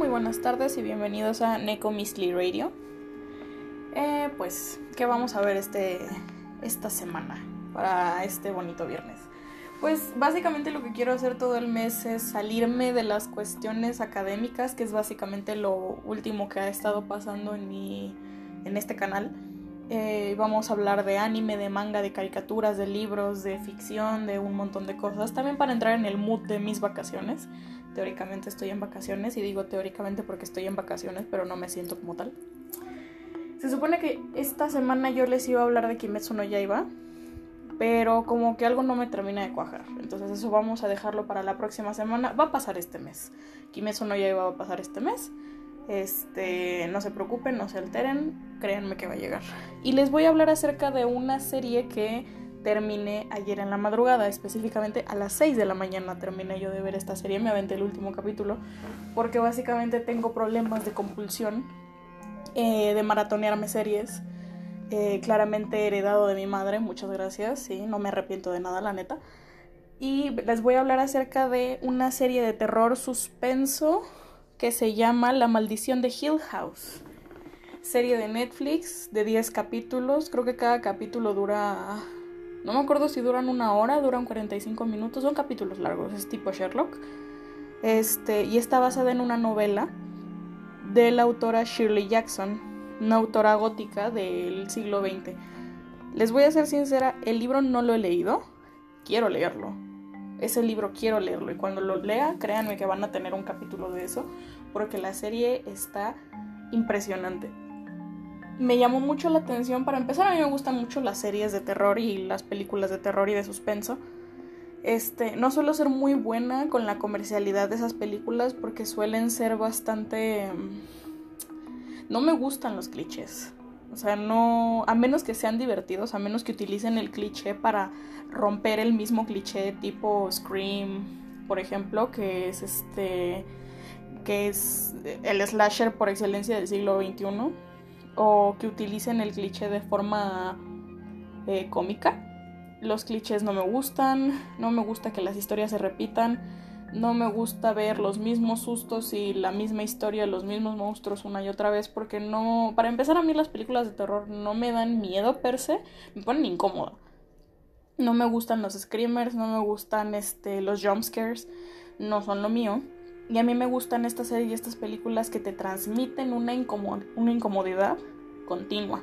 Muy buenas tardes y bienvenidos a Neko Radio. Eh, pues, ¿qué vamos a ver este, esta semana para este bonito viernes? Pues básicamente lo que quiero hacer todo el mes es salirme de las cuestiones académicas, que es básicamente lo último que ha estado pasando en, mi, en este canal. Eh, vamos a hablar de anime, de manga, de caricaturas, de libros, de ficción, de un montón de cosas. También para entrar en el mood de mis vacaciones. Teóricamente estoy en vacaciones y digo teóricamente porque estoy en vacaciones, pero no me siento como tal. Se supone que esta semana yo les iba a hablar de Kimetsu no Yaiba, pero como que algo no me termina de cuajar. Entonces eso vamos a dejarlo para la próxima semana. Va a pasar este mes. Kimetsu no Yaiba va a pasar este mes. Este, no se preocupen, no se alteren, créanme que va a llegar. Y les voy a hablar acerca de una serie que terminé ayer en la madrugada, específicamente a las 6 de la mañana terminé yo de ver esta serie, me aventé el último capítulo, porque básicamente tengo problemas de compulsión, eh, de maratonearme series eh, claramente heredado de mi madre, muchas gracias, sí, no me arrepiento de nada, la neta. Y les voy a hablar acerca de una serie de terror suspenso que se llama La maldición de Hill House. Serie de Netflix de 10 capítulos, creo que cada capítulo dura... No me acuerdo si duran una hora, duran 45 minutos, son capítulos largos, es tipo Sherlock. Este, y está basada en una novela de la autora Shirley Jackson, una autora gótica del siglo XX. Les voy a ser sincera, el libro no lo he leído, quiero leerlo. Ese libro quiero leerlo y cuando lo lea, créanme que van a tener un capítulo de eso, porque la serie está impresionante. Me llamó mucho la atención, para empezar a mí me gustan mucho las series de terror y las películas de terror y de suspenso. Este, no suelo ser muy buena con la comercialidad de esas películas porque suelen ser bastante no me gustan los clichés. O sea, no, a menos que sean divertidos, a menos que utilicen el cliché para romper el mismo cliché tipo Scream, por ejemplo, que es este, que es el slasher por excelencia del siglo XXI, o que utilicen el cliché de forma eh, cómica. Los clichés no me gustan, no me gusta que las historias se repitan no me gusta ver los mismos sustos y la misma historia, los mismos monstruos una y otra vez porque no, para empezar a mí las películas de terror no me dan miedo per se, me ponen incómoda. No me gustan los screamers, no me gustan este los jumpscares, no son lo mío. Y a mí me gustan estas series y estas películas que te transmiten una, una incomodidad continua.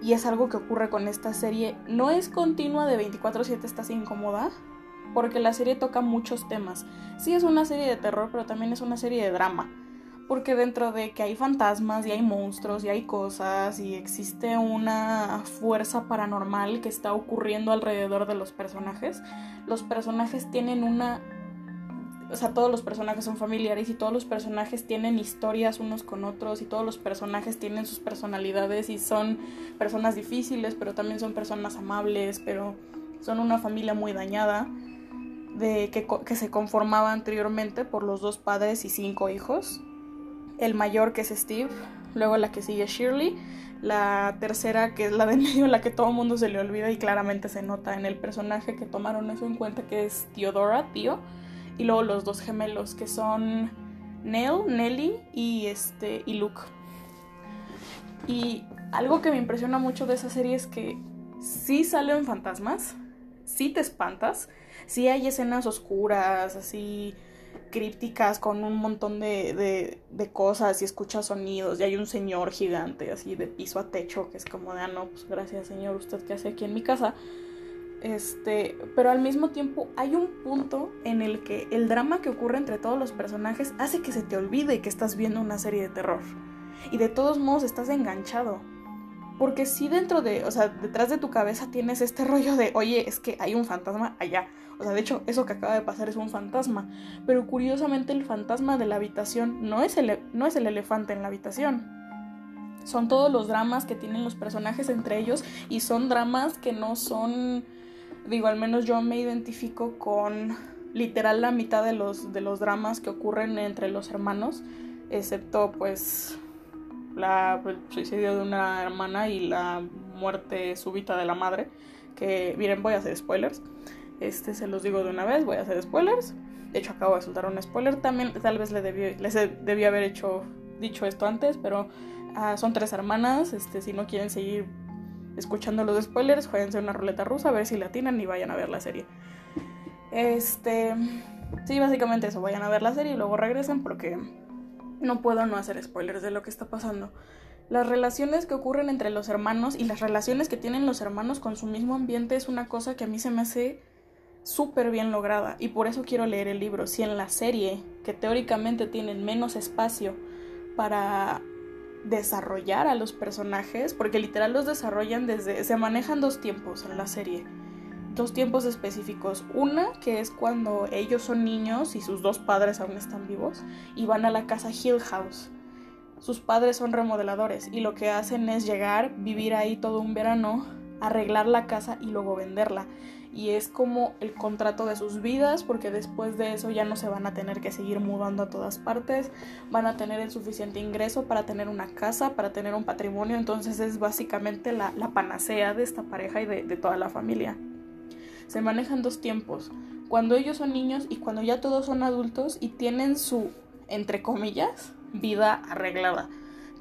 Y es algo que ocurre con esta serie. No es continua de 24/7 estás incómoda, porque la serie toca muchos temas. Sí es una serie de terror, pero también es una serie de drama. Porque dentro de que hay fantasmas y hay monstruos y hay cosas y existe una fuerza paranormal que está ocurriendo alrededor de los personajes, los personajes tienen una... O sea, todos los personajes son familiares y todos los personajes tienen historias unos con otros y todos los personajes tienen sus personalidades y son personas difíciles, pero también son personas amables, pero son una familia muy dañada de que, que, se conformaba anteriormente por los dos padres y cinco hijos. El mayor que es Steve, luego la que sigue Shirley, la tercera que es la de medio, la que todo el mundo se le olvida y claramente se nota en el personaje que tomaron eso en cuenta que es Theodora, tío, y luego los dos gemelos que son Nell, Nelly y este y Luke. Y algo que me impresiona mucho de esa serie es que sí salen fantasmas, sí te espantas, sí hay escenas oscuras, así crípticas con un montón de, de, cosas y escuchas sonidos y hay un señor gigante así de piso a techo que es como de, ah, no, pues gracias señor, usted que hace aquí en mi casa. Este, pero al mismo tiempo hay un punto en el que el drama que ocurre entre todos los personajes hace que se te olvide que estás viendo una serie de terror. Y de todos modos estás enganchado. Porque si dentro de, o sea, detrás de tu cabeza tienes este rollo de, oye, es que hay un fantasma allá. O sea, de hecho, eso que acaba de pasar es un fantasma. Pero curiosamente el fantasma de la habitación no es el, no es el elefante en la habitación. Son todos los dramas que tienen los personajes entre ellos y son dramas que no son, digo, al menos yo me identifico con literal la mitad de los, de los dramas que ocurren entre los hermanos, excepto pues la, el suicidio de una hermana y la muerte súbita de la madre. Que, miren, voy a hacer spoilers. Este se los digo de una vez, voy a hacer spoilers. De hecho, acabo de soltar un spoiler. También, tal vez le debí, les debí haber hecho, dicho esto antes, pero ah, son tres hermanas. Este, si no quieren seguir escuchando los spoilers, jueguense una ruleta rusa a ver si la atinan y vayan a ver la serie. Este. Sí, básicamente eso. Vayan a ver la serie y luego regresen porque no puedo no hacer spoilers de lo que está pasando. Las relaciones que ocurren entre los hermanos y las relaciones que tienen los hermanos con su mismo ambiente es una cosa que a mí se me hace súper bien lograda y por eso quiero leer el libro. Si en la serie, que teóricamente tienen menos espacio para desarrollar a los personajes, porque literal los desarrollan desde... se manejan dos tiempos en la serie. Dos tiempos específicos. Una que es cuando ellos son niños y sus dos padres aún están vivos y van a la casa Hill House. Sus padres son remodeladores y lo que hacen es llegar, vivir ahí todo un verano, arreglar la casa y luego venderla y es como el contrato de sus vidas porque después de eso ya no se van a tener que seguir mudando a todas partes, van a tener el suficiente ingreso para tener una casa, para tener un patrimonio, entonces es básicamente la, panacea de esta pareja y de, de toda la familia. Se manejan dos tiempos, cuando ellos son niños y cuando ya todos son adultos y tienen su, entre comillas, vida arreglada.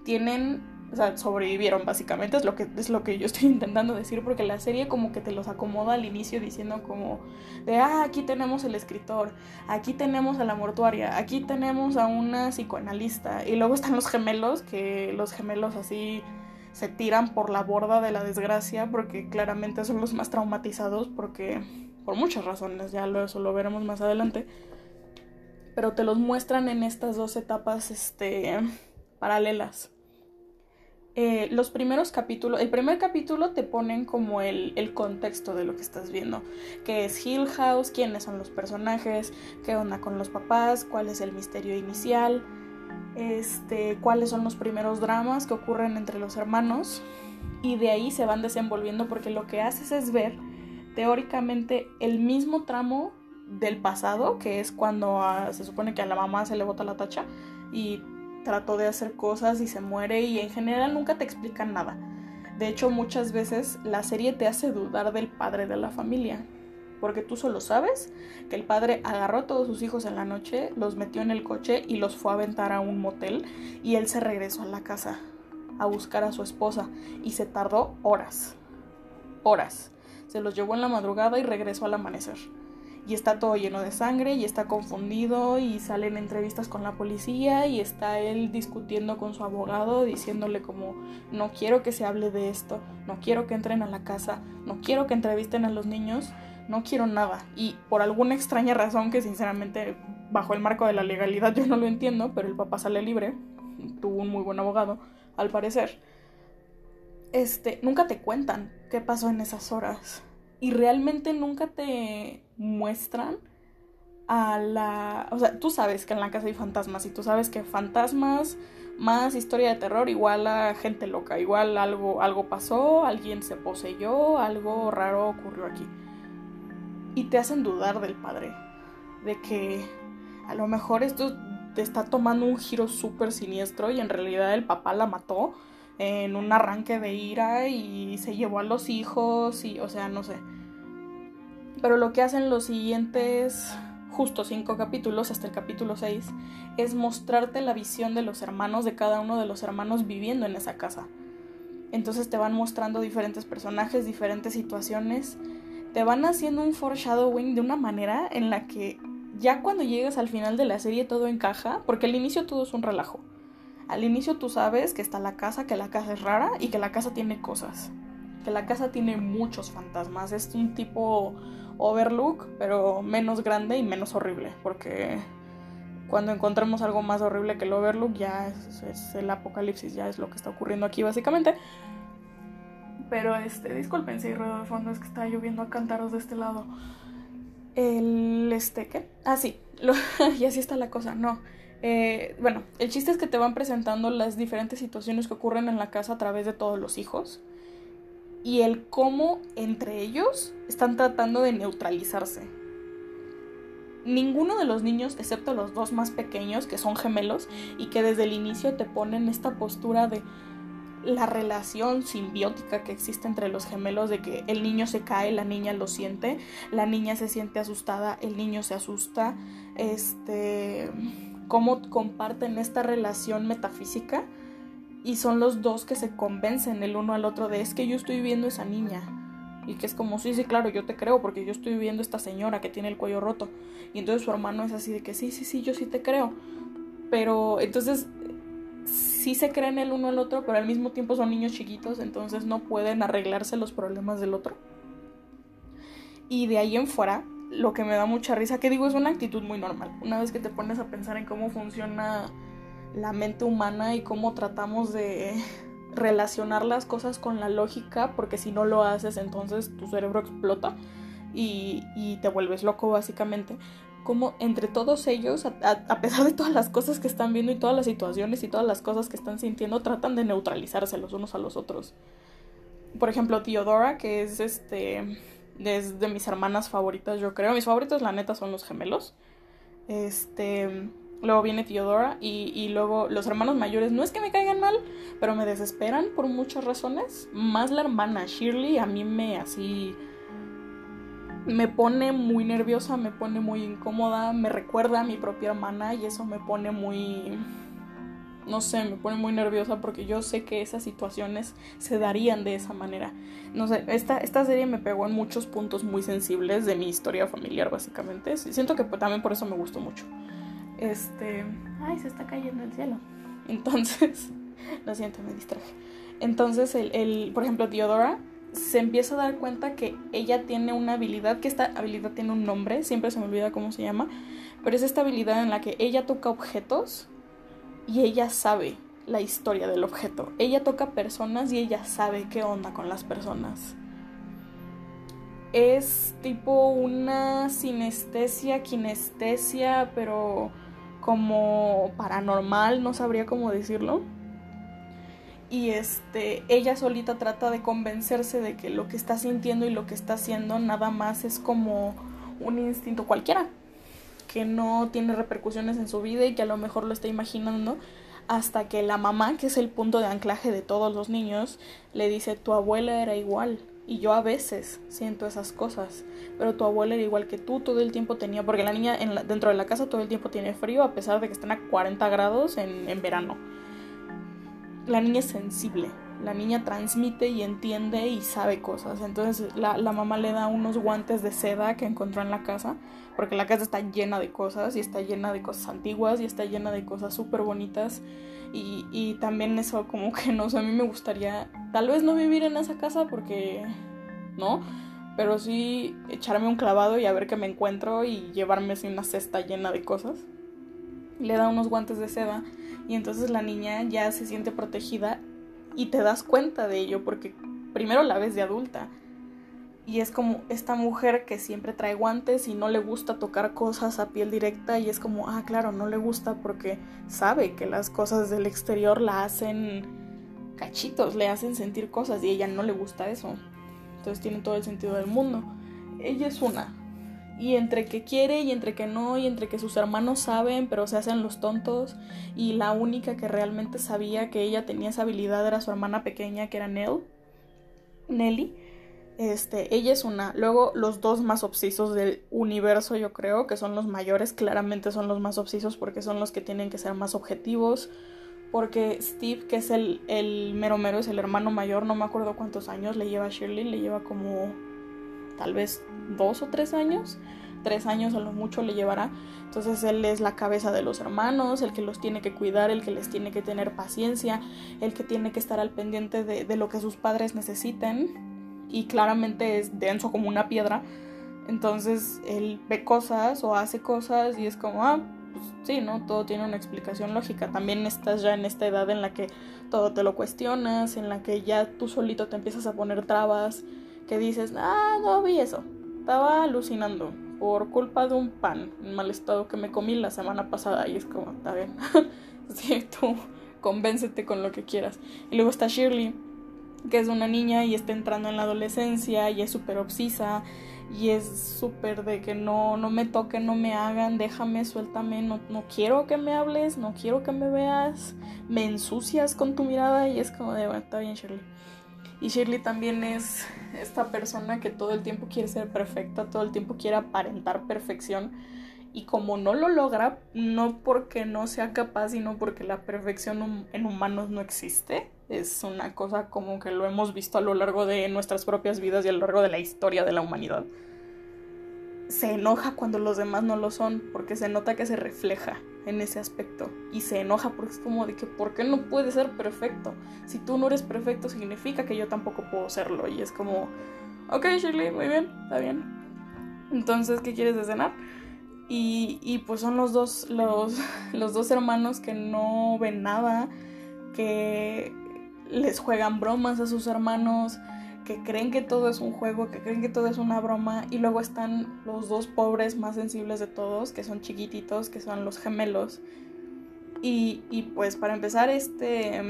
Tienen o sea, sobrevivieron básicamente, es lo que es lo que yo estoy intentando decir porque la serie como que te los acomoda al inicio diciendo como de, ah, aquí tenemos el escritor, aquí tenemos a la mortuaria, aquí tenemos a una psicoanalista y luego están los gemelos que los gemelos así se tiran por la borda de la desgracia porque claramente son los más traumatizados porque por muchas razones, ya lo, eso lo veremos más adelante. Pero te los muestran en estas dos etapas este paralelas. Eh, los primeros capítulos, el primer capítulo te ponen como el, el, contexto de lo que estás viendo, que es Hill House, quiénes son los personajes, qué onda con los papás, cuál es el misterio inicial, este, cuáles son los primeros dramas que ocurren entre los hermanos y de ahí se van desenvolviendo porque lo que haces es ver teóricamente el mismo tramo del pasado, que es cuando se supone que a la mamá se le bota la tacha y trató de hacer cosas y se muere y en general nunca te explican nada. De hecho, muchas veces la serie te hace dudar del padre de la familia, porque tú solo sabes que el padre agarró a todos sus hijos en la noche, los metió en el coche y los fue a aventar a un motel y él se regresó a la casa a buscar a su esposa y se tardó horas. Horas. Se los llevó en la madrugada y regresó al amanecer y está todo lleno de sangre y está confundido y salen entrevistas con la policía y está él discutiendo con su abogado diciéndole como no quiero que se hable de esto, no quiero que entren a la casa, no quiero que entrevisten a los niños, no quiero nada y por alguna extraña razón que sinceramente bajo el marco de la legalidad yo no lo entiendo, pero el papá sale libre, tuvo un muy buen abogado al parecer. Este, nunca te cuentan qué pasó en esas horas y realmente nunca te muestran a la... O sea, tú sabes que en la casa hay fantasmas y tú sabes que fantasmas más historia de terror igual a gente loca, igual algo, algo pasó, alguien se poseyó, algo raro ocurrió aquí. Y te hacen dudar del padre, de que a lo mejor esto te está tomando un giro súper siniestro y en realidad el papá la mató en un arranque de ira y se llevó a los hijos y, o sea, no sé. Pero lo que hacen los siguientes justo cinco capítulos, hasta el capítulo 6, es mostrarte la visión de los hermanos, de cada uno de los hermanos viviendo en esa casa. Entonces te van mostrando diferentes personajes, diferentes situaciones, te van haciendo un foreshadowing de una manera en la que ya cuando llegas al final de la serie todo encaja, porque al inicio todo es un relajo. Al inicio tú sabes que está la casa, que la casa es rara y que la casa tiene cosas. Que la casa tiene muchos fantasmas. Es un tipo Overlook, pero menos grande y menos horrible, porque cuando encontremos algo más horrible que el Overlook ya es, el apocalipsis, ya es lo que está ocurriendo aquí básicamente. Pero este, disculpen si ruido de fondo, es que está lloviendo a cántaros de este lado. El este, ¿qué? Ah, sí, y así está la cosa, no. Eh, bueno, el chiste es que te van presentando las diferentes situaciones que ocurren en la casa a través de todos los hijos y el cómo entre ellos están tratando de neutralizarse. Ninguno de los niños, excepto los dos más pequeños, que son gemelos, y que desde el inicio te ponen esta postura de la relación simbiótica que existe entre los gemelos de que el niño se cae, la niña lo siente, la niña se siente asustada, el niño se asusta, este cómo comparten esta relación metafísica y son los dos que se convencen el uno al otro de es que yo estoy viendo esa niña y que es como sí, sí, claro, yo te creo porque yo estoy viendo esta señora que tiene el cuello roto y entonces su hermano es así de que sí, sí, sí, yo sí te creo. Pero entonces sí se creen el uno al otro, pero al mismo tiempo son niños chiquitos, entonces no pueden arreglarse los problemas del otro. Y de ahí en fuera, lo que me da mucha risa, que digo, es una actitud muy normal. Una vez que te pones a pensar en cómo funciona la mente humana y cómo tratamos de relacionar las cosas con la lógica, porque si no lo haces, entonces tu cerebro explota y, y te vuelves loco, básicamente como entre todos ellos, a, pesar de todas las cosas que están viendo y todas las situaciones y todas las cosas que están sintiendo, tratan de neutralizarse los unos a los otros. Por ejemplo, Theodora, que es este. Es de mis hermanas favoritas, yo creo. Mis favoritos, la neta, son los gemelos. Este. Luego viene Theodora y, y luego los hermanos mayores no es que me caigan mal, pero me desesperan por muchas razones. Más la hermana Shirley a mí me así me pone muy nerviosa, me pone muy incómoda, me recuerda a mi propia hermana y eso me pone muy, no sé, me pone muy nerviosa porque yo sé que esas situaciones se darían de esa manera. No sé, esta, esta serie me pegó en muchos puntos muy sensibles de mi historia familiar básicamente. Siento que también por eso me gustó mucho. Este, ay, se está cayendo el cielo. Entonces, lo siento, me distraje. Entonces, el, el por ejemplo, Theodora se empieza a dar cuenta que ella tiene una habilidad, que esta habilidad tiene un nombre, siempre se me olvida cómo se llama, pero es esta habilidad en la que ella toca objetos y ella sabe la historia del objeto. Ella toca personas y ella sabe qué onda con las personas. Es tipo una sinestesia, kinestesia, pero como paranormal, no sabría cómo decirlo y este ella solita trata de convencerse de que lo que está sintiendo y lo que está haciendo nada más es como un instinto cualquiera que no tiene repercusiones en su vida y que a lo mejor lo está imaginando hasta que la mamá, que es el punto de anclaje de todos los niños, le dice tu abuela era igual y yo a veces siento esas cosas, pero tu abuela era igual que tú, todo el tiempo tenía, porque la niña en dentro de la casa todo el tiempo tiene frío a pesar de que están a 40 grados en, en verano. La niña es sensible, la niña transmite y entiende y sabe cosas. Entonces la, mamá le da unos guantes de seda que encontró en la casa, porque la casa está llena de cosas y está llena de cosas antiguas y está llena de cosas súper bonitas. Y, y, también eso como que no sé, a mí me gustaría tal vez no vivir en esa casa porque no, pero sí echarme un clavado y a ver qué me encuentro y llevarme una cesta llena de cosas. Le da unos guantes de seda y entonces la niña ya se siente protegida y te das cuenta de ello porque primero la ves de adulta y es como esta mujer que siempre trae guantes y no le gusta tocar cosas a piel directa y es como, ah, claro, no le gusta porque sabe que las cosas del exterior la hacen cachitos, le hacen sentir cosas y ella no le gusta eso. Entonces tiene todo el sentido del mundo. Ella es una, y entre que quiere y entre que no, y entre que sus hermanos saben, pero se hacen los tontos, y la única que realmente sabía que ella tenía esa habilidad era su hermana pequeña, que era Nell, Nelly. Este, ella es una. Luego, los dos más obsesos del universo, yo creo, que son los mayores, claramente son los más obsesos porque son los que tienen que ser más objetivos. Porque Steve, que es el, el mero mero, es el hermano mayor, no me acuerdo cuántos años le lleva a Shirley, le lleva como tal vez dos o tres años, tres años a lo mucho le llevará. Entonces él es la cabeza de los hermanos, el que los tiene que cuidar, el que les tiene que tener paciencia, el que tiene que estar al pendiente de, lo que sus padres necesiten. Y claramente es denso como una piedra. Entonces él ve cosas o hace cosas y es como, ah, pues sí, ¿no? Todo tiene una explicación lógica. También estás ya en esta edad en la que todo te lo cuestionas, en la que ya tú solito te empiezas a poner trabas que dices, ah, no vi eso, estaba alucinando por culpa de un pan en mal estado que me comí la semana pasada y es como, está bien, sí, tú convéncete con lo que quieras. Y luego está Shirley, que es una niña y está entrando en la adolescencia y es súper obsesa y es súper de que no, no me toquen, no me hagan, déjame, suéltame, no, no quiero que me hables, no quiero que me veas, me ensucias con tu mirada y es como de, bueno, está bien Shirley. Y Shirley también es esta persona que todo el tiempo quiere ser perfecta, todo el tiempo quiere aparentar perfección y como no lo logra, no porque no sea capaz, sino porque la perfección en humanos no existe. Es una cosa como que lo hemos visto a lo largo de nuestras propias vidas y a lo largo de la historia de la humanidad. Se enoja cuando los demás no lo son, porque se nota que se refleja en ese aspecto. Y se enoja porque es como de que, ¿por qué no puede ser perfecto? Si tú no eres perfecto, significa que yo tampoco puedo serlo. Y es como, ok, Shirley, muy bien, está bien. Entonces, ¿qué quieres de cenar? Y, pues son los dos, los, los dos hermanos que no ven nada, que les juegan bromas a sus hermanos, que creen que todo es un juego, que creen que todo es una broma, y luego están los dos pobres más sensibles de todos, que son chiquititos, que son los gemelos. Y, y pues para empezar, este,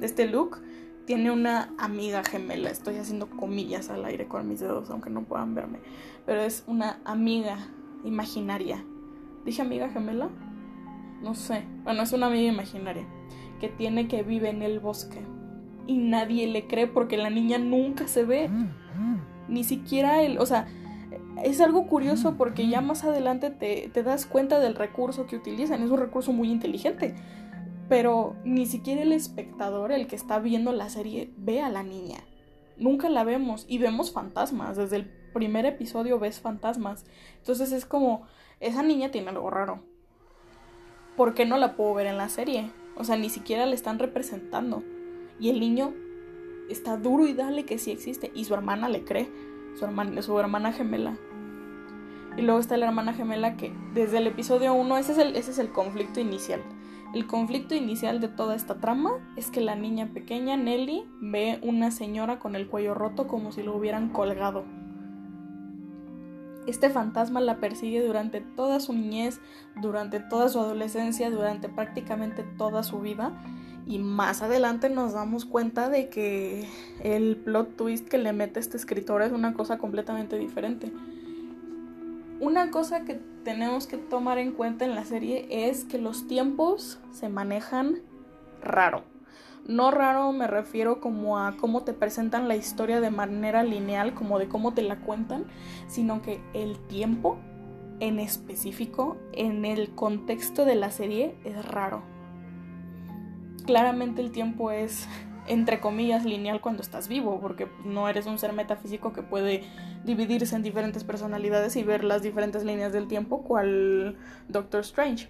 este look tiene una amiga gemela, estoy haciendo comillas al aire con mis dedos, aunque no puedan verme, pero es una amiga imaginaria. ¿Dije amiga gemela? No sé. Bueno, es una amiga imaginaria que tiene que vive en el bosque. Y nadie le cree porque la niña nunca se ve. Ni siquiera él, o sea, es algo curioso porque ya más adelante te, te das cuenta del recurso que utilizan. Es un recurso muy inteligente. Pero ni siquiera el espectador, el que está viendo la serie, ve a la niña. Nunca la vemos y vemos fantasmas. Desde el primer episodio ves fantasmas. Entonces es como, esa niña tiene algo raro. ¿Por qué no la puedo ver en la serie? O sea, ni siquiera le están representando. Y el niño está duro y dale que sí existe. Y su hermana le cree. Su hermana, su hermana gemela. Y luego está la hermana gemela que desde el episodio 1, ese es el, ese es el conflicto inicial. El conflicto inicial de toda esta trama es que la niña pequeña, Nelly, ve una señora con el cuello roto como si lo hubieran colgado. Este fantasma la persigue durante toda su niñez, durante toda su adolescencia, durante prácticamente toda su vida. Y más adelante nos damos cuenta de que el plot twist que le mete este escritor es una cosa completamente diferente. Una cosa que tenemos que tomar en cuenta en la serie es que los tiempos se manejan raro. No raro me refiero como a cómo te presentan la historia de manera lineal, como de cómo te la cuentan, sino que el tiempo en específico, en el contexto de la serie, es raro. Claramente el tiempo es, entre comillas, lineal cuando estás vivo, porque no eres un ser metafísico que puede dividirse en diferentes personalidades y ver las diferentes líneas del tiempo, cual Doctor Strange.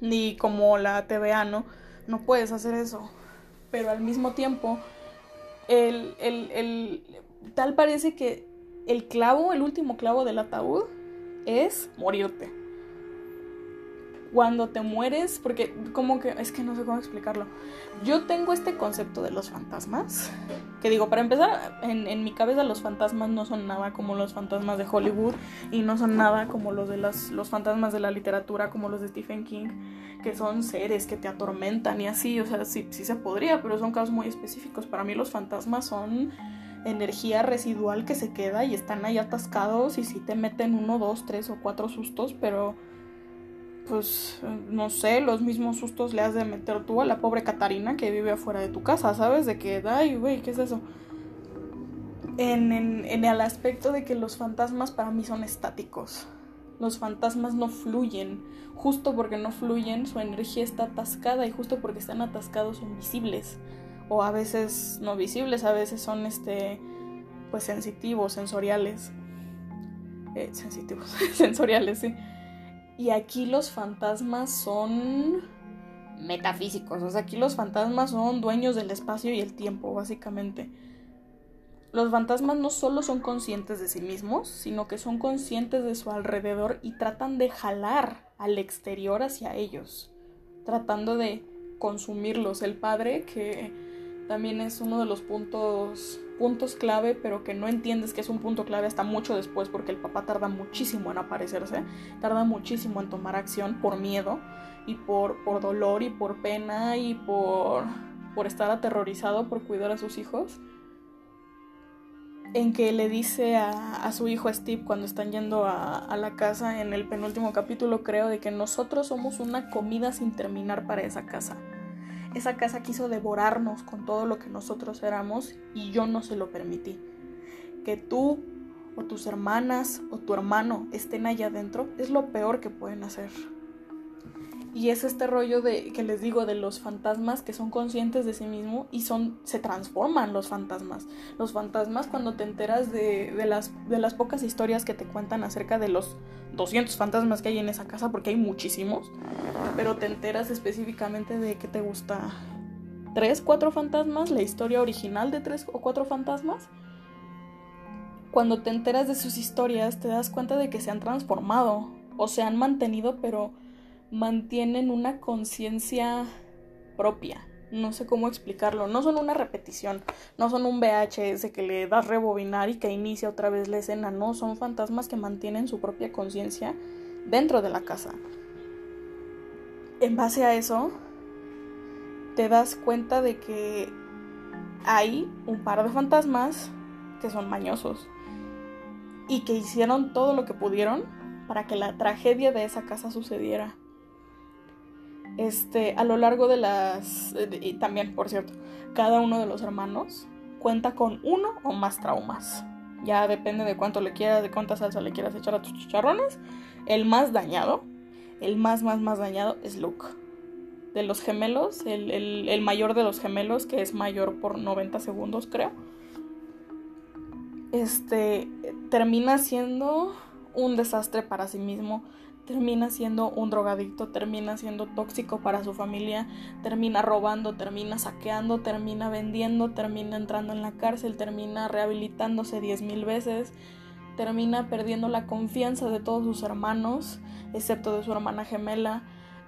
Ni como la TVA, ¿no? No puedes hacer eso pero al mismo tiempo, el, el, tal parece que el clavo, el último clavo del ataúd, es morirte. Cuando te mueres, porque como que, es que no sé cómo explicarlo. Yo tengo este concepto de los fantasmas, que digo, para empezar, en, en mi cabeza los fantasmas no son nada como los fantasmas de Hollywood y no son nada como los de los fantasmas de la literatura, como los de Stephen King que son seres que te atormentan y así, o sea, sí, sí se podría, pero son casos muy específicos. Para mí los fantasmas son energía residual que se queda y están ahí atascados y si te meten uno, dos, tres o cuatro sustos, pero pues no sé, los mismos sustos le has de meter tú a la pobre Catarina que vive afuera de tu casa, ¿sabes? De que, ay, güey, ¿qué es eso? En, en, en el aspecto de que los fantasmas para mí son estáticos. Los fantasmas no fluyen. Justo porque no fluyen, su energía está atascada y justo porque están atascados son visibles. O a veces no visibles, a veces son este pues sensitivos, sensoriales. Eh, sensitivos, sensoriales, sí. Y aquí los fantasmas son metafísicos. O sea, aquí los fantasmas son dueños del espacio y el tiempo, básicamente. Los fantasmas no solo son conscientes de sí mismos, sino que son conscientes de su alrededor y tratan de jalar al exterior hacia ellos, tratando de consumirlos. El padre, que también es uno de los puntos, puntos clave, pero que no entiendes que es un punto clave hasta mucho después, porque el papá tarda muchísimo en aparecerse, tarda muchísimo en tomar acción por miedo y por, por dolor y por pena y por por estar aterrorizado por cuidar a sus hijos, en que le dice a, su hijo Steve cuando están yendo a, a, la casa en el penúltimo capítulo creo de que nosotros somos una comida sin terminar para esa casa. Esa casa quiso devorarnos con todo lo que nosotros éramos y yo no se lo permití. Que tú o tus hermanas o tu hermano estén allá adentro es lo peor que pueden hacer. Y es este rollo de que les digo de los fantasmas que son conscientes de sí mismo y son se transforman los fantasmas. Los fantasmas cuando te enteras de, de, las, de las pocas historias que te cuentan acerca de los 200 fantasmas que hay en esa casa, porque hay muchísimos, pero te enteras específicamente de que te gusta tres, cuatro fantasmas, la historia original de tres o cuatro fantasmas. Cuando te enteras de sus historias te das cuenta de que se han transformado o se han mantenido, pero mantienen una conciencia propia. No sé cómo explicarlo. No son una repetición. No son un VHS que le das rebobinar y que inicia otra vez la escena. No, son fantasmas que mantienen su propia conciencia dentro de la casa. En base a eso, te das cuenta de que hay un par de fantasmas que son mañosos y que hicieron todo lo que pudieron para que la tragedia de esa casa sucediera. Este, a lo largo de las... Y también, por cierto, cada uno de los hermanos cuenta con uno o más traumas. Ya depende de cuánto le quieras, de cuánta salsa le quieras echar a tus chicharrones. El más dañado, el más, más, más dañado es Luke. De los gemelos, el, el mayor de los gemelos, que es mayor por 90 segundos, creo. Este termina siendo un desastre para sí mismo termina siendo un drogadicto, termina siendo tóxico para su familia, termina robando, termina saqueando, termina vendiendo, termina entrando en la cárcel, termina rehabilitándose diez mil veces, termina perdiendo la confianza de todos sus hermanos, excepto de su hermana gemela,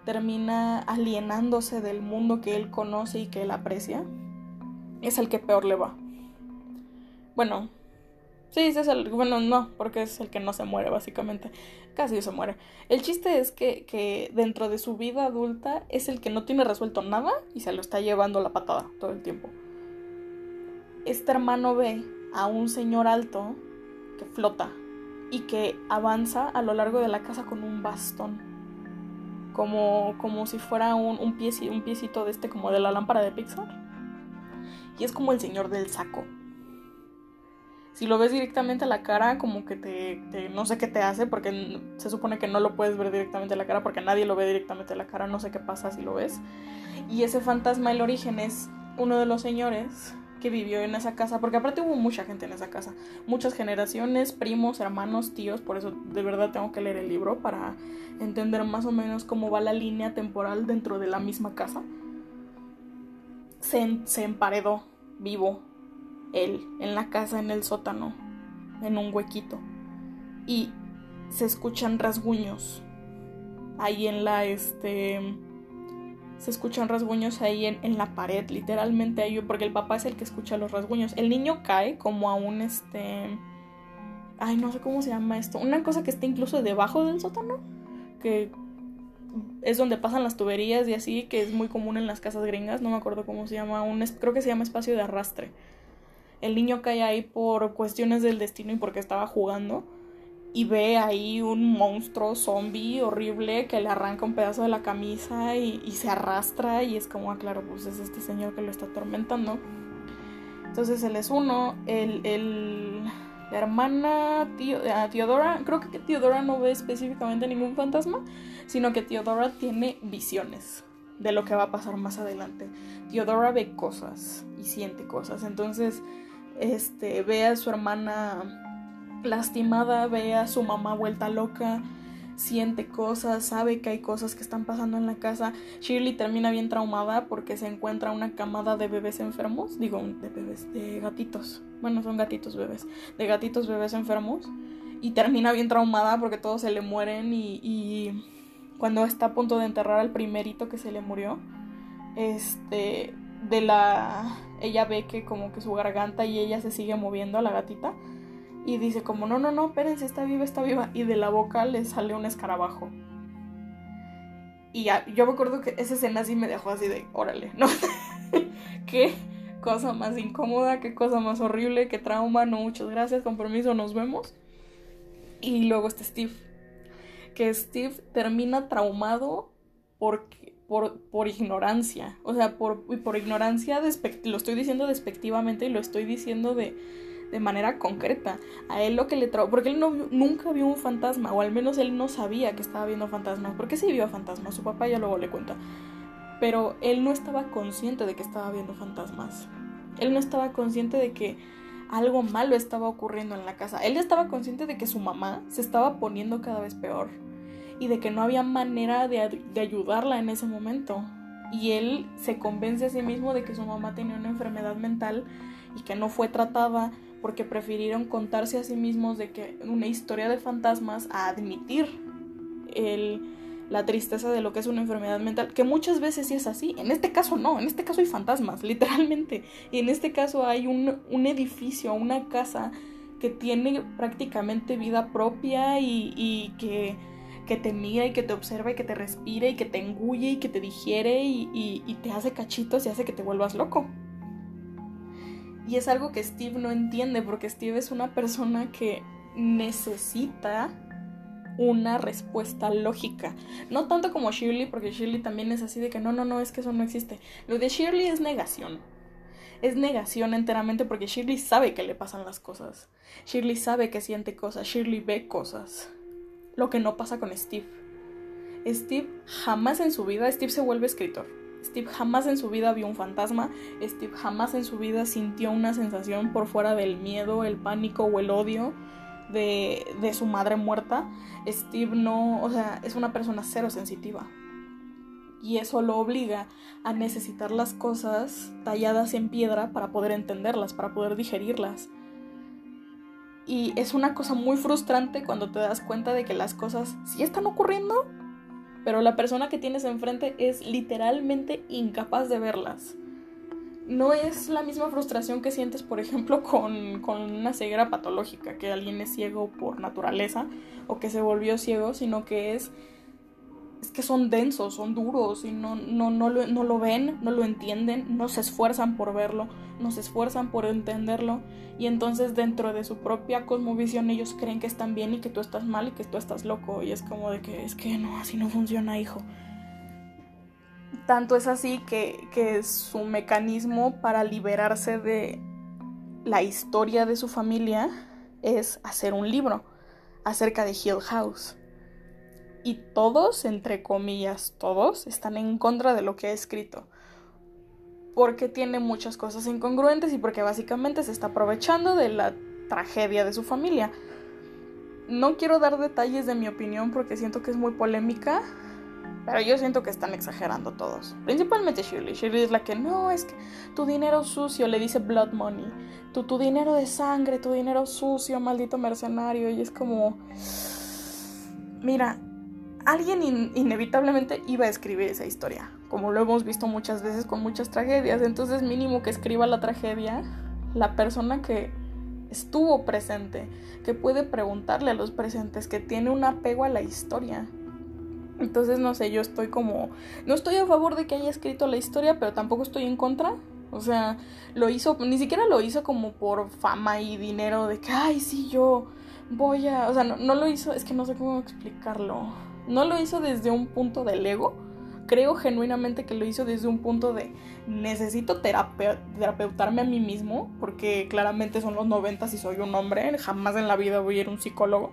termina alienándose del mundo que él conoce y que él aprecia. Es el que peor le va. Bueno, Sí, ese es el. Bueno, no, porque es el que no se muere, básicamente. Casi se muere. El chiste es que, que dentro de su vida adulta es el que no tiene resuelto nada y se lo está llevando la patada todo el tiempo. Este hermano ve a un señor alto que flota y que avanza a lo largo de la casa con un bastón. Como, como si fuera un, un, un piecito de este, como de la lámpara de Pixar. Y es como el señor del saco si lo ves directamente a la cara, como que te, no sé qué te hace, porque se supone que no lo puedes ver directamente a la cara, porque nadie lo ve directamente a la cara, no sé qué pasa si lo ves. Y ese fantasma, el origen, es uno de los señores que vivió en esa casa, porque aparte hubo mucha gente en esa casa, muchas generaciones, primos, hermanos, tíos, por eso de verdad tengo que leer el libro para entender más o menos cómo va la línea temporal dentro de la misma casa. Se, se emparedó vivo él en la casa, en el sótano, en un huequito. Y se escuchan rasguños ahí en la, este, se escuchan rasguños ahí en, en, la pared, literalmente ahí, porque el papá es el que escucha los rasguños. El niño cae como a un, este, ay, no sé cómo se llama esto, una cosa que está incluso debajo del sótano, que es donde pasan las tuberías y así, que es muy común en las casas gringas, no me acuerdo cómo se llama, un, creo que se llama espacio de arrastre el niño cae ahí por cuestiones del destino y porque estaba jugando. Y ve ahí un monstruo zombie horrible que le arranca un pedazo de la camisa y, se arrastra. Y es como, ah, claro, pues es este señor que lo está atormentando. Entonces él es uno. El, el, la hermana Teodora, creo que Teodora no ve específicamente ningún fantasma, sino que Teodora tiene visiones de lo que va a pasar más adelante. Teodora ve cosas y siente cosas. Entonces este, ve a su hermana lastimada, ve a su mamá vuelta loca, siente cosas, sabe que hay cosas que están pasando en la casa. Shirley termina bien traumada porque se encuentra una camada de bebés enfermos, digo, de bebés, de gatitos, bueno, son gatitos bebés, de gatitos bebés enfermos. Y termina bien traumada porque todos se le mueren y, y cuando está a punto de enterrar al primerito que se le murió, este, de la ella ve que como que su garganta y ella se sigue moviendo a la gatita y dice como no, no, no, espérense, está viva, está viva y de la boca le sale un escarabajo. Y ya, yo me acuerdo que esa escena sí me dejó así de, órale, ¿no? qué cosa más incómoda, qué cosa más horrible, qué trauma, no, muchas gracias, con permiso, nos vemos. Y luego está Steve, que Steve termina traumado por, ignorancia, o sea, por, por ignorancia, lo estoy diciendo despectivamente y lo estoy diciendo de, de manera concreta. A él lo que le trajo, porque él no, nunca vio un fantasma, o al menos él no sabía que estaba viendo fantasmas, porque sí vio fantasmas, su papá ya luego le cuenta. Pero él no estaba consciente de que estaba viendo fantasmas. Él no estaba consciente de que algo malo estaba ocurriendo en la casa. Él estaba consciente de que su mamá se estaba poniendo cada vez peor y de que no había manera de, de ayudarla en ese momento. Y él se convence a sí mismo de que su mamá tenía una enfermedad mental y que no fue tratada porque prefirieron contarse a sí mismos de que una historia de fantasmas a admitir el, la tristeza de lo que es una enfermedad mental, que muchas veces sí es así. En este caso no, en este caso hay fantasmas, literalmente. Y en este caso hay un, un edificio, una casa que tiene prácticamente vida propia y, y que, que, te mira y que te observa y que te respira y que te engulle y que te digiere y, y te hace cachitos y hace que te vuelvas loco. Y es algo que Steve no entiende porque Steve es una persona que necesita una respuesta lógica. No tanto como Shirley, porque Shirley también es así de que no, no, no, es que eso no existe. Lo de Shirley es negación. Es negación enteramente porque Shirley sabe que le pasan las cosas. Shirley sabe que siente cosas. Shirley ve cosas. Lo que no pasa con Steve. Steve jamás en su vida, Steve se vuelve escritor Steve jamás en su vida vio un fantasma, Steve jamás en su vida sintió una sensación por fuera del miedo, el pánico o el odio de, su madre muerta. Steve no, o sea, es una persona cero sensitiva. Y eso lo obliga a necesitar las cosas talladas en piedra para poder entenderlas, para poder digerirlas. Y es una cosa muy frustrante cuando te das cuenta de que las cosas sí están ocurriendo, pero la persona que tienes enfrente es literalmente incapaz de verlas. No es la misma frustración que sientes, por ejemplo, con, con, una ceguera patológica, que alguien es ciego por naturaleza o que se volvió ciego, sino que es es que son densos, son duros y no, no, no, lo, no lo ven, no lo entienden, no se esfuerzan por verlo, no se esfuerzan por entenderlo. Y entonces dentro de su propia cosmovisión ellos creen que están bien y que tú estás mal y que tú estás loco. Y es como de que es que no, así no funciona, hijo. Tanto es así que, que su mecanismo para liberarse de la historia de su familia es hacer un libro acerca de Hill House y todos, entre comillas, todos están en contra de lo que ha escrito. Porque tiene muchas cosas incongruentes y porque básicamente se está aprovechando de la tragedia de su familia. No quiero dar detalles de mi opinión porque siento que es muy polémica, pero yo siento que están exagerando todos. Principalmente Shirley. Shirley es la que no, es que tu dinero sucio, le dice blood money. Tu, tu dinero de sangre, tu dinero sucio, maldito mercenario. Y es como... Mira, alguien inevitablemente iba a escribir esa historia, como lo hemos visto muchas veces con muchas tragedias, entonces mínimo que escriba la tragedia la persona que estuvo presente, que puede preguntarle a los presentes, que tiene un apego a la historia. Entonces, no sé, yo estoy como... No estoy a favor de que haya escrito la historia, pero tampoco estoy en contra. O sea, lo hizo, ni siquiera lo hizo como por fama y dinero de que, ay, sí, yo voy a... O sea, no, no lo hizo, es que no sé cómo explicarlo no lo hizo desde un punto del ego. Creo genuinamente que lo hizo desde un punto de necesito terapeutarme a mí mismo, porque claramente son los noventas y soy un hombre, jamás en la vida voy a ir a un psicólogo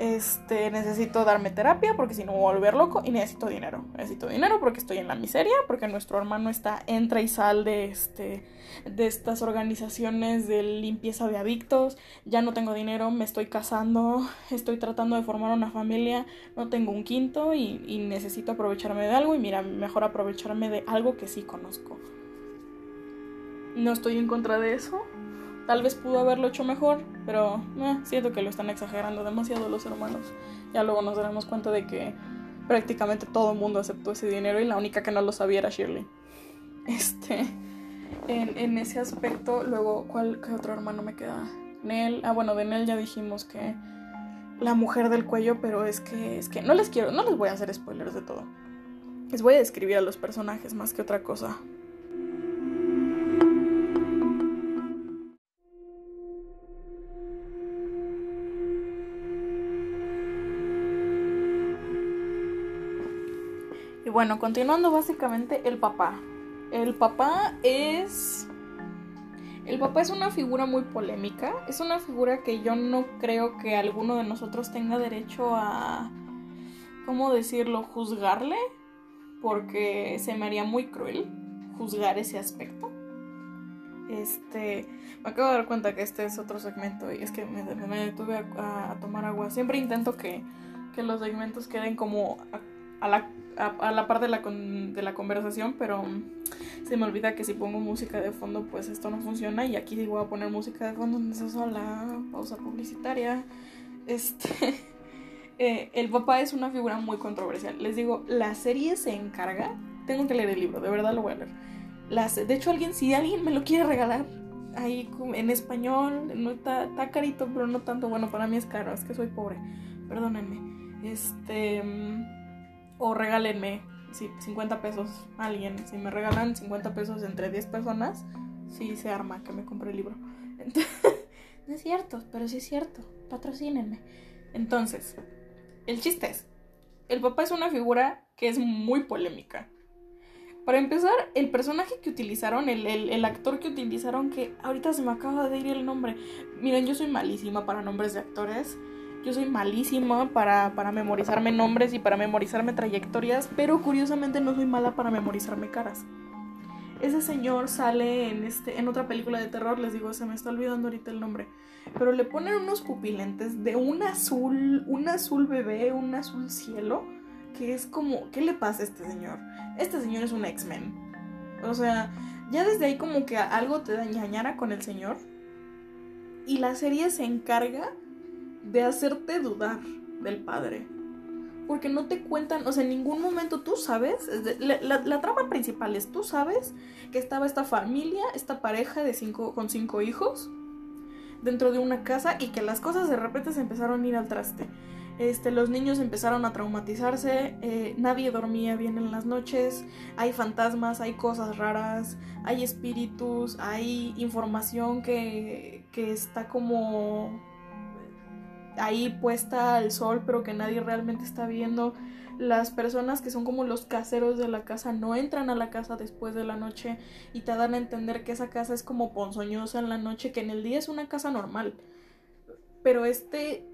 este, necesito darme terapia porque si no voy a volver loco y necesito dinero. Necesito dinero porque estoy en la miseria, porque nuestro hermano está entra y sal de este de estas organizaciones de limpieza de adictos. Ya no tengo dinero, me estoy casando, estoy tratando de formar una familia, no tengo un quinto y, y necesito aprovecharme de algo y mira, mejor aprovecharme de algo que sí conozco. No estoy en contra de eso, Tal vez pudo haberlo hecho mejor, pero eh, siento que lo están exagerando demasiado los hermanos. Ya luego nos daremos cuenta de que prácticamente todo el mundo aceptó ese dinero y la única que no lo sabía era Shirley. Este, en, ese aspecto, luego, ¿cuál otro hermano me queda? Nell, ah bueno, de Nell ya dijimos que la mujer del cuello, pero es que, es que no les quiero, no les voy a hacer spoilers de todo. Les voy a describir a los personajes más que otra cosa. Y bueno, continuando básicamente el papá. El papá es... El papá es una figura muy polémica. Es una figura que yo no creo que alguno de nosotros tenga derecho a... ¿Cómo decirlo? Juzgarle. Porque se me haría muy cruel juzgar ese aspecto. Este, me acabo de dar cuenta que este es otro segmento y es que me, detuve a, tomar agua. Siempre intento que, que los segmentos queden como a, la, a, la par de la, de la conversación, pero se me olvida que si pongo música de fondo, pues esto no funciona. Y aquí voy a poner música de fondo, entonces la pausa publicitaria. Este, eh, el papá es una figura muy controversial. Les digo, la serie se encarga. Tengo que leer el libro, de verdad lo voy a leer de hecho, alguien, si alguien me lo quiere regalar, ahí en español, no está, carito, pero no tanto. Bueno, para mí es caro, es que soy pobre. Perdónenme. Este. O regálenme si 50 pesos a alguien. Si me regalan 50 pesos entre 10 personas, sí se arma que me compre el libro. no es cierto, pero sí es cierto. Patrocínenme. Entonces, el chiste es: el papá es una figura que es muy polémica. Para empezar, el personaje que utilizaron, el, actor que utilizaron, que ahorita se me acaba de ir el nombre. Miren, yo soy malísima para nombres de actores. Yo soy malísima para, para memorizarme nombres y para memorizarme trayectorias, pero curiosamente no soy mala para memorizarme caras. Ese señor sale en, este, en otra película de terror, les digo, se me está olvidando ahorita el nombre. Pero le ponen unos pupilentes de un azul, un azul bebé, un azul cielo que es como, ¿qué le pasa a este señor? Este señor es un X-Men. O sea, ya desde ahí como que algo te dañara con el señor. Y la serie se encarga de hacerte dudar del padre. Porque no te cuentan, o sea, en ningún momento tú sabes, la, trama principal es, tú sabes que estaba esta familia, esta pareja de cinco, con cinco hijos dentro de una casa y que las cosas de repente se empezaron a ir al traste. Este, los niños empezaron a traumatizarse, eh, nadie dormía bien en las noches, hay fantasmas, hay cosas raras, hay espíritus, hay información que, que está como ahí puesta al sol pero que nadie realmente está viendo. Las personas que son como los caseros de la casa no entran a la casa después de la noche y te dan a entender que esa casa es como ponzoñosa en la noche, que en el día es una casa normal. Pero este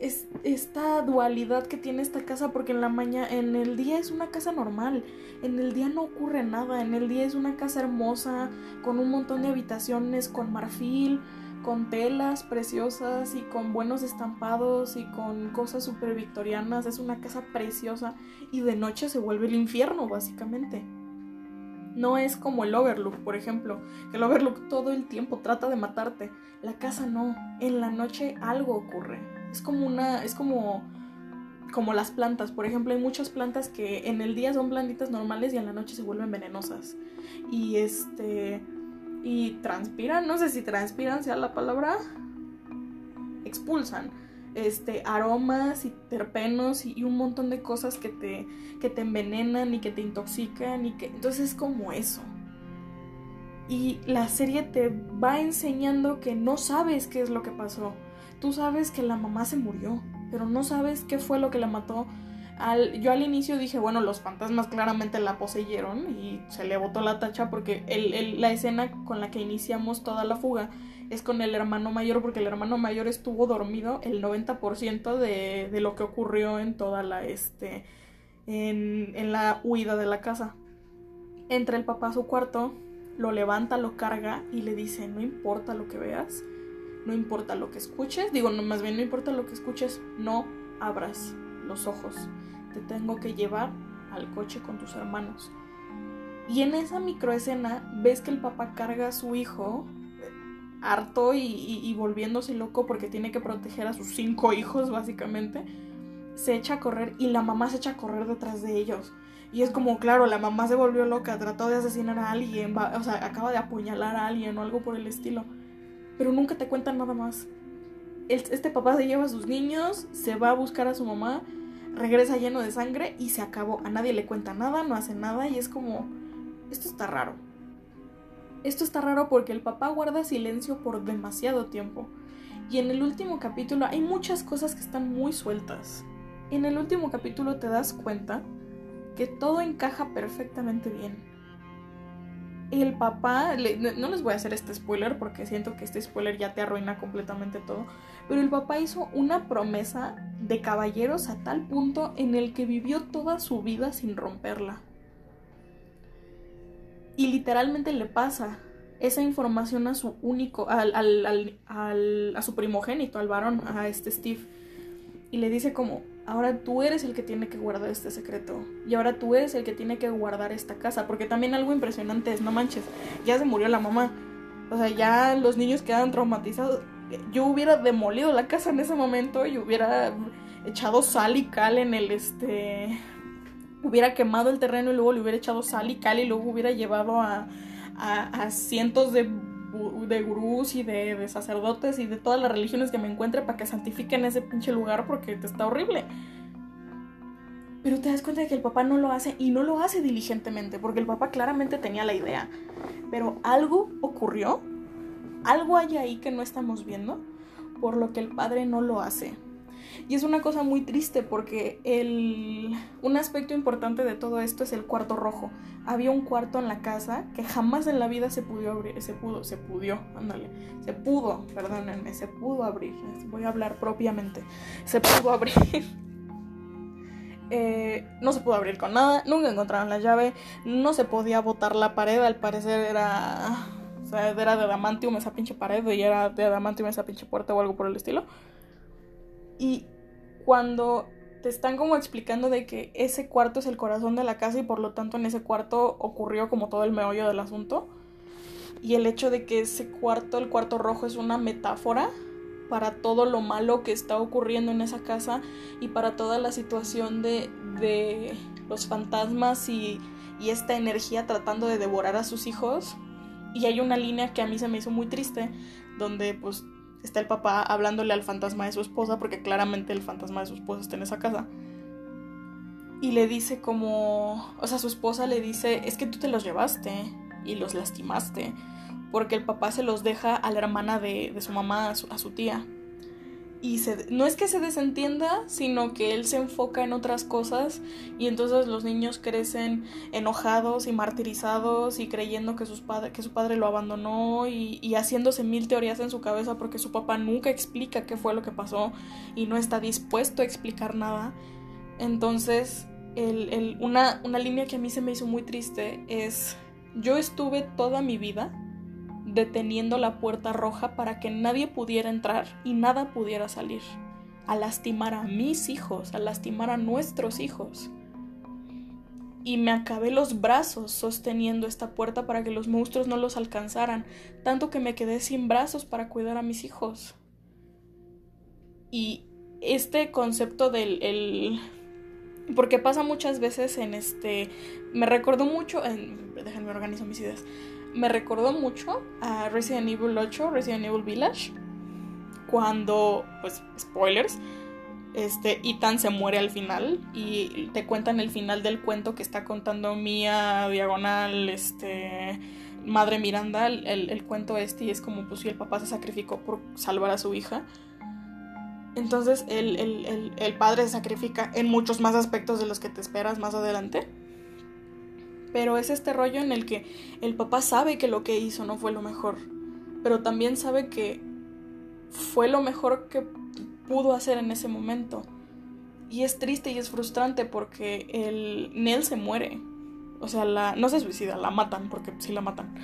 es esta dualidad que tiene esta casa porque en la mañana en el día es una casa normal, en el día no ocurre nada, en el día es una casa hermosa con un montón de habitaciones con marfil, con telas preciosas y con buenos estampados y con cosas super victorianas, es una casa preciosa y de noche se vuelve el infierno básicamente. No es como el Overlook, por ejemplo, que el Overlook todo el tiempo trata de matarte. La casa no, en la noche algo ocurre es como una, es como, como las plantas. Por ejemplo, hay muchas plantas que en el día son plantitas normales y en la noche se vuelven venenosas. Y este, y transpiran, no sé si transpiran sea la palabra, expulsan este, aromas y terpenos y, un montón de cosas que te, que te envenenan y que te intoxican y que entonces es como eso. Y la serie te va enseñando que no sabes qué es lo que pasó tú sabes que la mamá se murió, pero no sabes qué fue lo que la mató. Al, yo al inicio dije, bueno, los fantasmas claramente la poseyeron y se le botó la tacha porque la escena con la que iniciamos toda la fuga es con el hermano mayor porque el hermano mayor estuvo dormido el 90% de, de lo que ocurrió en toda la, este, en, la huida de la casa. Entra el papá a su cuarto, lo levanta, lo carga y le dice, no importa lo que veas, no importa lo que escuches, digo, no, más bien no importa lo que escuches, no abras los ojos. Te tengo que llevar al coche con tus hermanos. Y en esa microescena ves que el papá carga a su hijo harto y, y, volviéndose loco porque tiene que proteger a sus cinco hijos básicamente. Se echa a correr y la mamá se echa a correr detrás de ellos. Y es como, claro, la mamá se volvió loca, trató de asesinar a alguien, o sea, acaba de apuñalar a alguien o algo por el estilo pero nunca te cuentan nada más. Este papá se lleva a sus niños, se va a buscar a su mamá, regresa lleno de sangre y se acabó. A nadie le cuenta nada, no hace nada y es como, esto está raro. Esto está raro porque el papá guarda silencio por demasiado tiempo. Y en el último capítulo hay muchas cosas que están muy sueltas. En el último capítulo te das cuenta que todo encaja perfectamente bien. El papá, no les voy a hacer este spoiler porque siento que este spoiler ya te arruina completamente todo, pero el papá hizo una promesa de caballeros a tal punto en el que vivió toda su vida sin romperla. Y literalmente le pasa esa información a su único, al, a su primogénito, al varón, a este Steve. Y le dice como, ahora tú eres el que tiene que guardar este secreto. Y ahora tú eres el que tiene que guardar esta casa. Porque también algo impresionante es, no manches, ya se murió la mamá. O sea, ya los niños quedan traumatizados. Yo hubiera demolido la casa en ese momento y hubiera echado sal y cal en el este hubiera quemado el terreno y luego le hubiera echado sal y cal y luego hubiera llevado a, a, cientos de, de gurús y de, sacerdotes y de todas las religiones que me encuentre para que santifiquen ese pinche lugar porque está horrible. Pero te das cuenta de que el papá no lo hace y no lo hace diligentemente porque el papá claramente tenía la idea. Pero algo ocurrió, algo hay ahí que no estamos viendo, por lo que el padre no lo hace. Y es una cosa muy triste porque el, un aspecto importante de todo esto es el cuarto rojo. Había un cuarto en la casa que jamás en la vida se pudo abrir, se pudo, se pudo, ándale, se pudo, perdónenme, se pudo abrir, voy a hablar propiamente, se pudo abrir. Eh, no se pudo abrir con nada, nunca encontraron la llave, no se podía botar la pared, al parecer era, o sea, era de adamantium esa pinche pared y era de adamantium esa pinche puerta o algo por el estilo. Y cuando te están como explicando de que ese cuarto es el corazón de la casa y por lo tanto en ese cuarto ocurrió como todo el meollo del asunto. Y el hecho de que ese cuarto, el cuarto rojo, es una metáfora para todo lo malo que está ocurriendo en esa casa y para toda la situación de, de los fantasmas y, y esta energía tratando de devorar a sus hijos. Y hay una línea que a mí se me hizo muy triste, donde pues está el papá hablándole al fantasma de su esposa, porque claramente el fantasma de su esposa está en esa casa. Y le dice como, o sea, su esposa le dice, es que tú te los llevaste y los lastimaste, porque el papá se los deja a la hermana de, de su mamá, a su tía y no es que se desentienda, sino que él se enfoca en otras cosas y entonces los niños crecen enojados y martirizados y creyendo que, sus que su padre lo abandonó y, y, haciéndose mil teorías en su cabeza porque su papá nunca explica qué fue lo que pasó y no está dispuesto a explicar nada. Entonces, el, el, una, una línea que a mí se me hizo muy triste es, yo estuve toda mi vida deteniendo la puerta roja para que nadie pudiera entrar y nada pudiera salir, a lastimar a mis hijos, a lastimar a nuestros hijos. Y me acabé los brazos sosteniendo esta puerta para que los monstruos no los alcanzaran, tanto que me quedé sin brazos para cuidar a mis hijos. Y este concepto del el, porque pasa muchas veces en este me recordó mucho en déjenme organizo mis ideas me recordó mucho a Resident Evil 8, Resident Evil Village, cuando, pues, spoilers, este, Ethan se muere al final y te cuentan el final del cuento que está contando Mía Diagonal, este, Madre Miranda, el, cuento este, y es como, pues, si el papá se sacrificó por salvar a su hija. Entonces el, el padre se sacrifica en muchos más aspectos de los que te esperas más adelante. Pero es este rollo en el que el papá sabe que lo que hizo no fue lo mejor, pero también sabe que fue lo mejor que pudo hacer en ese momento. Y es triste y es frustrante porque el se muere. O sea, la, no se suicida, la matan, porque sí la matan.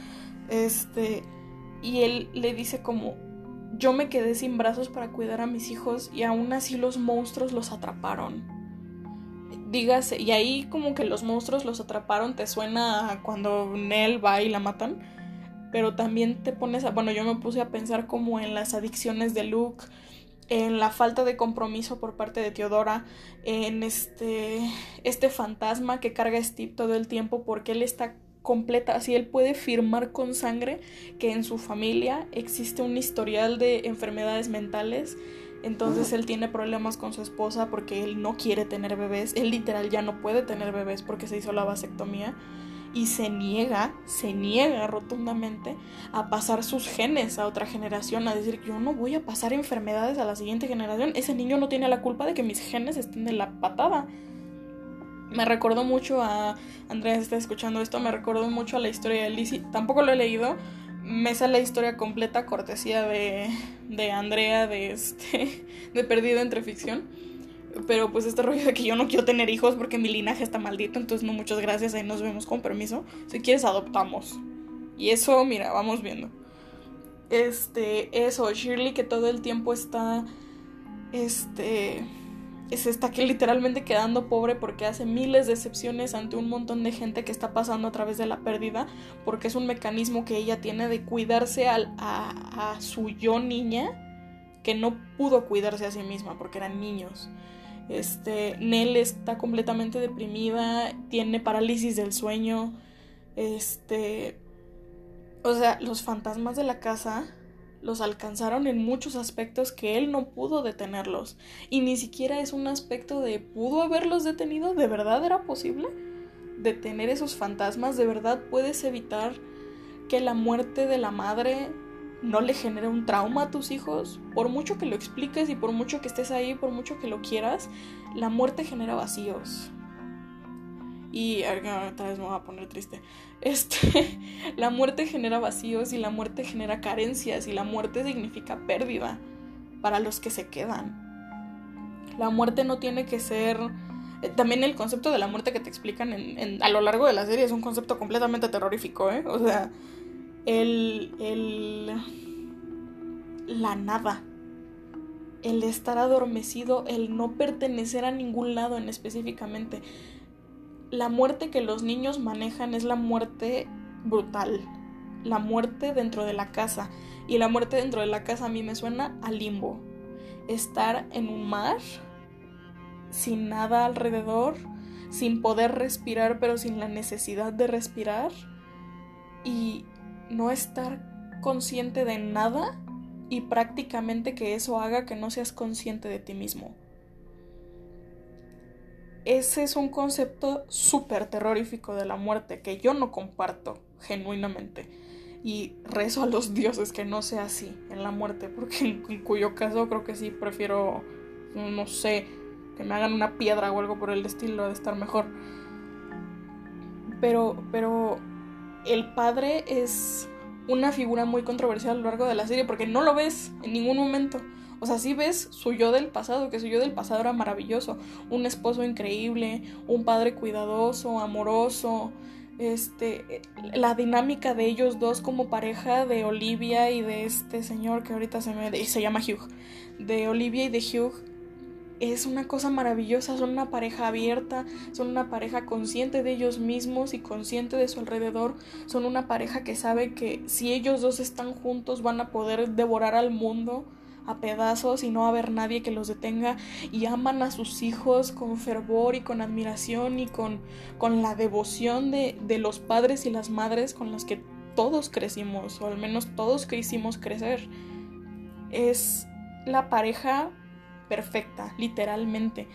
Este, y él le dice como, yo me quedé sin brazos para cuidar a mis hijos y aún así los monstruos los atraparon dígase, y ahí como que los monstruos los atraparon, te suena cuando Nell va y la matan, pero también te pones a, bueno, yo me puse a pensar como en las adicciones de Luke, en la falta de compromiso por parte de Teodora, en este, este fantasma que carga Steve todo el tiempo porque él está completa, así él puede firmar con sangre que en su familia existe un historial de enfermedades mentales entonces él tiene problemas con su esposa porque él no quiere tener bebés. Él literal ya no puede tener bebés porque se hizo la vasectomía. Y se niega, se niega rotundamente a pasar sus genes a otra generación, a decir, yo no voy a pasar enfermedades a la siguiente generación. Ese niño no tiene la culpa de que mis genes estén de la patada. Me recordó mucho a. Andrea está escuchando esto, me recordó mucho a la historia de Lizzie. Tampoco lo he leído. Me sale la historia completa, cortesía de, de Andrea, de este. de Perdido entre Ficción. Pero pues este rollo de que yo no quiero tener hijos porque mi linaje está maldito, entonces no, muchas gracias, ahí nos vemos con permiso. Si quieres, adoptamos. Y eso, mira, vamos viendo. Este, eso, Shirley que todo el tiempo está. Este se está literalmente quedando pobre porque hace miles de excepciones ante un montón de gente que está pasando a través de la pérdida, porque es un mecanismo que ella tiene de cuidarse a, a su yo niña que no pudo cuidarse a sí misma porque eran niños. Este, Nell está completamente deprimida, tiene parálisis del sueño. Este, o sea, los fantasmas de la casa los alcanzaron en muchos aspectos que él no pudo detenerlos. Y ni siquiera es un aspecto de ¿pudo haberlos detenido? ¿De verdad era posible? Detener esos fantasmas, ¿de verdad puedes evitar que la muerte de la madre no le genere un trauma a tus hijos? Por mucho que lo expliques y por mucho que estés ahí, por mucho que lo quieras, la muerte genera vacíos. Y otra vez me voy a poner triste. Este, la muerte genera vacíos y la muerte genera carencias y la muerte significa pérdida para los que se quedan. La muerte no tiene que ser eh, también el concepto de la muerte que te explican en, a lo largo de la serie es un concepto completamente terrorífico, ¿eh? O sea, el, el, la nada, el estar adormecido, el no pertenecer a ningún lado en específicamente la muerte que los niños manejan es la muerte brutal, la muerte dentro de la casa. Y la muerte dentro de la casa a mí me suena a limbo. Estar en un mar, sin nada alrededor, sin poder respirar, pero sin la necesidad de respirar. Y no estar consciente de nada y prácticamente que eso haga que no seas consciente de ti mismo ese es un concepto súper terrorífico de la muerte que yo no comparto genuinamente. Y rezo a los dioses que no sea así en la muerte, porque en, cuyo caso creo que sí prefiero, no sé, que me hagan una piedra o algo por el estilo de estar mejor. Pero, pero el padre es una figura muy controversial a lo largo de la serie porque no lo ves en ningún momento. O sea, sí ves su yo del pasado, que su yo del pasado era maravilloso. Un esposo increíble, un padre cuidadoso, amoroso. Este, la dinámica de ellos dos como pareja de Olivia y de este señor que ahorita se me se llama Hugh, de Olivia y de Hugh es una cosa maravillosa, son una pareja abierta, son una pareja consciente de ellos mismos y consciente de su alrededor, son una pareja que sabe que si ellos dos están juntos van a poder devorar al mundo a pedazos y no haber nadie que los detenga y aman a sus hijos con fervor y con admiración y con, con la devoción de, de los padres y las madres con los que todos crecimos o al menos todos quisimos crecer. Es la pareja perfecta, literalmente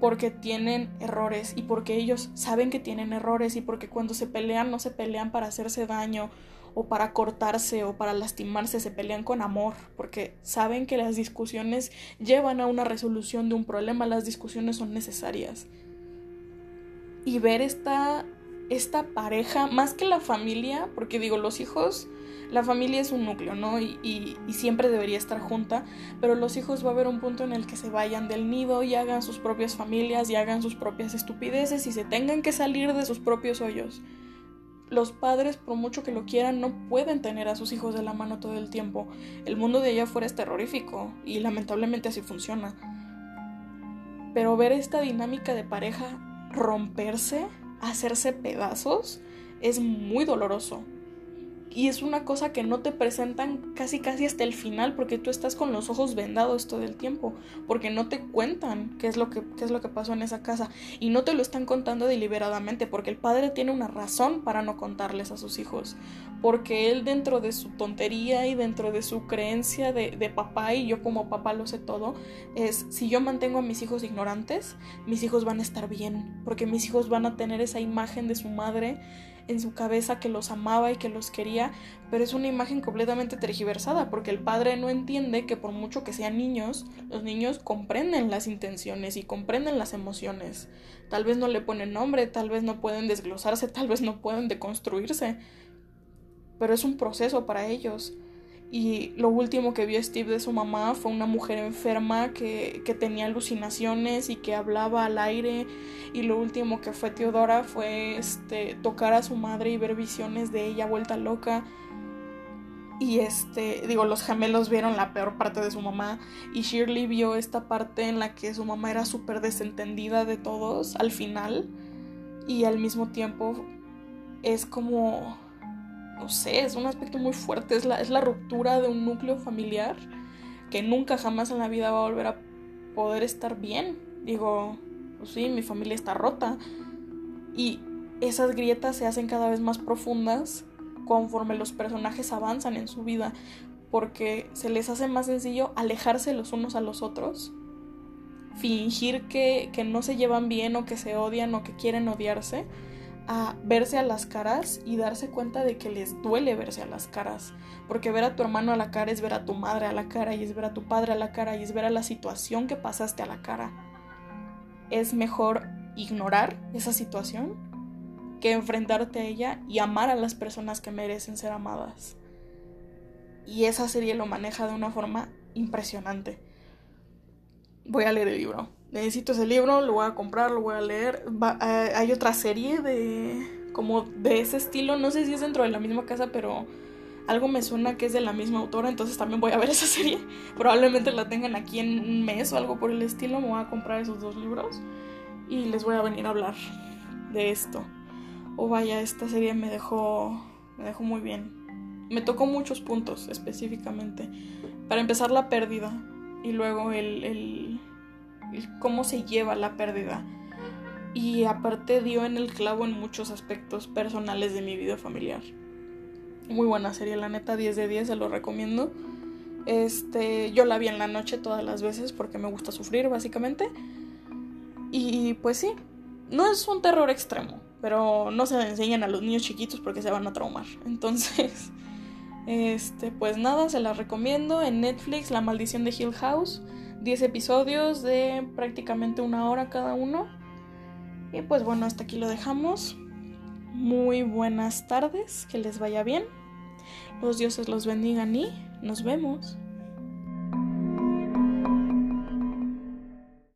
porque tienen errores y porque ellos saben que tienen errores y porque cuando se pelean no se pelean para hacerse daño o para cortarse o para lastimarse, se pelean con amor, porque saben que las discusiones llevan a una resolución de un problema, las discusiones son necesarias. Y ver esta, esta pareja, más que la familia, porque digo, los hijos, la familia es un núcleo, ¿no? Y, y, y siempre debería estar junta, pero los hijos va a haber un punto en el que se vayan del nido y hagan sus propias familias y hagan sus propias estupideces y se tengan que salir de sus propios hoyos los padres, por mucho que lo quieran, no pueden tener a sus hijos de la mano todo el tiempo. El mundo de allá afuera es terrorífico y lamentablemente así funciona. Pero ver esta dinámica de pareja romperse, hacerse pedazos, es muy doloroso. Y es una cosa que no te presentan casi casi hasta el final porque tú estás con los ojos vendados todo el tiempo, porque no te cuentan qué es lo que, qué es lo que pasó en esa casa. Y no te lo están contando deliberadamente porque el padre tiene una razón para no contarles a sus hijos, porque él dentro de su tontería y dentro de su creencia de, de papá y yo como papá lo sé todo, es si yo mantengo a mis hijos ignorantes, mis hijos van a estar bien, porque mis hijos van a tener esa imagen de su madre en su cabeza que los amaba y que los quería, pero es una imagen completamente tergiversada porque el padre no entiende que por mucho que sean niños, los niños comprenden las intenciones y comprenden las emociones. Tal vez no le ponen nombre, tal vez no pueden desglosarse, tal vez no pueden deconstruirse, pero es un proceso para ellos. Y lo último que vio Steve de su mamá fue una mujer enferma que, que, tenía alucinaciones y que hablaba al aire. Y lo último que fue Teodora fue este, tocar a su madre y ver visiones de ella vuelta loca. Y este, digo, los gemelos vieron la peor parte de su mamá. Y Shirley vio esta parte en la que su mamá era súper desentendida de todos al final. Y al mismo tiempo es como no sé, es un aspecto muy fuerte, es la, es la ruptura de un núcleo familiar que nunca jamás en la vida va a volver a poder estar bien. Digo, pues sí, mi familia está rota. Y esas grietas se hacen cada vez más profundas conforme los personajes avanzan en su vida, porque se les hace más sencillo alejarse los unos a los otros, fingir que, que no se llevan bien o que se odian o que quieren odiarse, a verse a las caras y darse cuenta de que les duele verse a las caras. Porque ver a tu hermano a la cara es ver a tu madre a la cara y es ver a tu padre a la cara y es ver a la situación que pasaste a la cara. Es mejor ignorar esa situación que enfrentarte a ella y amar a las personas que merecen ser amadas. Y esa serie lo maneja de una forma impresionante. Voy a leer el libro necesito ese libro, lo voy a comprar, lo voy a leer. Eh, hay otra serie de como de ese estilo, no sé si es dentro de la misma casa, pero algo me suena que es de la misma autora, entonces también voy a ver esa serie. Probablemente la tengan aquí en un mes o algo por el estilo, me voy a comprar esos dos libros y les voy a venir a hablar de esto. O vaya, esta serie me dejó me dejó muy bien. Me tocó muchos puntos específicamente. Para empezar la pérdida y luego el, el cómo se lleva la pérdida. Y aparte dio en el clavo en muchos aspectos personales de mi vida familiar. Muy buena serie, la neta 10 de 10, se lo recomiendo. Este, yo la vi en la noche todas las veces porque me gusta sufrir básicamente. Y pues sí, no es un terror extremo, pero no se le enseñan a los niños chiquitos porque se van a traumar. Entonces, este, pues nada, se la recomiendo en Netflix, La maldición de Hill House. 10 episodios de prácticamente una hora cada uno. Y pues bueno, hasta aquí lo dejamos. Muy buenas tardes, que les vaya bien. Los dioses los bendigan y nos vemos.